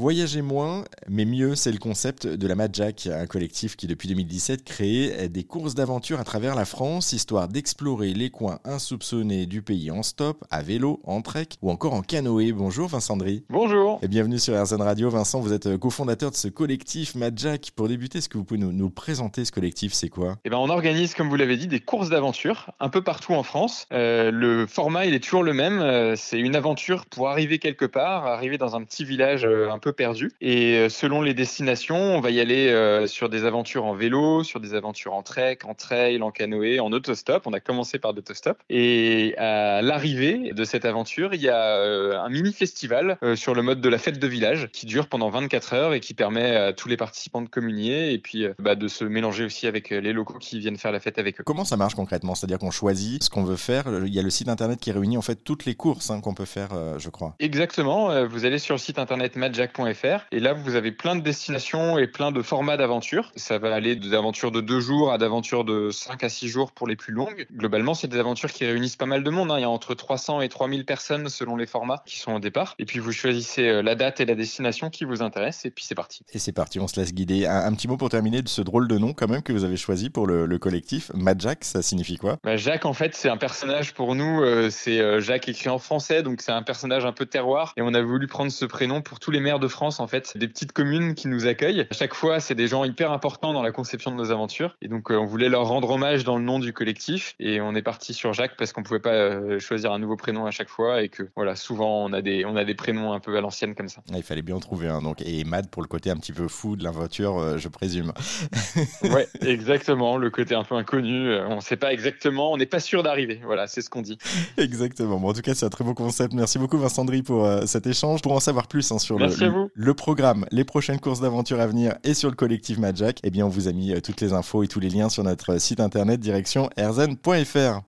Voyager moins, mais mieux, c'est le concept de la Mad Jack, un collectif qui depuis 2017 crée des courses d'aventure à travers la France, histoire d'explorer les coins insoupçonnés du pays en stop, à vélo, en trek ou encore en canoë. Bonjour Vincent Dry. Bonjour. Et bienvenue sur RZN Radio. Vincent, vous êtes cofondateur de ce collectif Mad Jack. Pour débuter, est-ce que vous pouvez nous, présenter ce collectif? C'est quoi? Eh ben, on organise, comme vous l'avez dit, des courses d'aventure un peu partout en France. Euh, le format, il est toujours le même. Euh, c'est une aventure pour arriver quelque part, arriver dans un petit village euh, un peu perdu. Et selon les destinations, on va y aller sur des aventures en vélo, sur des aventures en trek, en trail, en canoë, en autostop. On a commencé par l'autostop. Et à l'arrivée de cette aventure, il y a un mini festival sur le mode de la fête de village qui dure pendant 24 heures et qui permet à tous les participants de communier et puis bah, de se mélanger aussi avec les locaux qui viennent faire la fête avec eux. Comment ça marche concrètement? C'est-à-dire qu'on choisit ce qu'on veut faire. Il y a le site internet qui réunit en fait toutes les courses hein, qu'on peut faire, euh, je crois. Exactement. Euh, vous allez sur le site internet et là vous avez plein de destinations et plein de formats d'aventures. Ça va aller d'aventures de deux jours à d'aventures de 5 à 6 jours pour les plus longues. Globalement, c'est des aventures qui réunissent pas mal de monde. Hein. Il y a entre 300 et 3000 personnes selon les formats qui sont au départ. Et puis vous choisissez euh, la date et la destination qui vous intéresse et puis c'est parti. Et c'est parti, on se laisse guider. Un, petit mot pour terminer de ce drôle de nom quand même que vous avez choisi pour le, le collectif. Madjack, ça signifie quoi? Bah, Jacques, en fait, c'est un personnage pour nous. Euh, c'est euh, Jacques écrit en français, donc c'est un personnage un peu terroir. Et on a voulu prendre ce prénom pour tous les maires de France, en fait, des petites communes qui nous accueillent. À chaque fois, c'est des gens hyper importants dans la conception de nos aventures. Et donc, euh, on voulait leur rendre hommage dans le nom du collectif. Et on est parti sur Jacques parce qu'on pouvait pas choisir un nouveau prénom à chaque fois et que, voilà, souvent, on a des, on a des prénoms un peu à l'ancienne comme ça. Il fallait bien en trouver un. Donc, et Mad pour le côté un petit peu fou de l'aventure, je présume. ouais, exactement. Le côté un peu inconnu. On ne sait pas exactement. On n'est pas sûr d'arriver. Voilà, c'est ce qu'on dit. Exactement. Bon, en tout cas, c'est un très beau concept. Merci beaucoup, Vincent Dry, pour euh, cet échange. Pour en savoir plus hein, sur le, le, programme, les prochaines courses d'aventure à venir et sur le collectif Majak, eh bien, on vous a mis euh, toutes les infos et tous les liens sur notre site internet direction erzen.fr.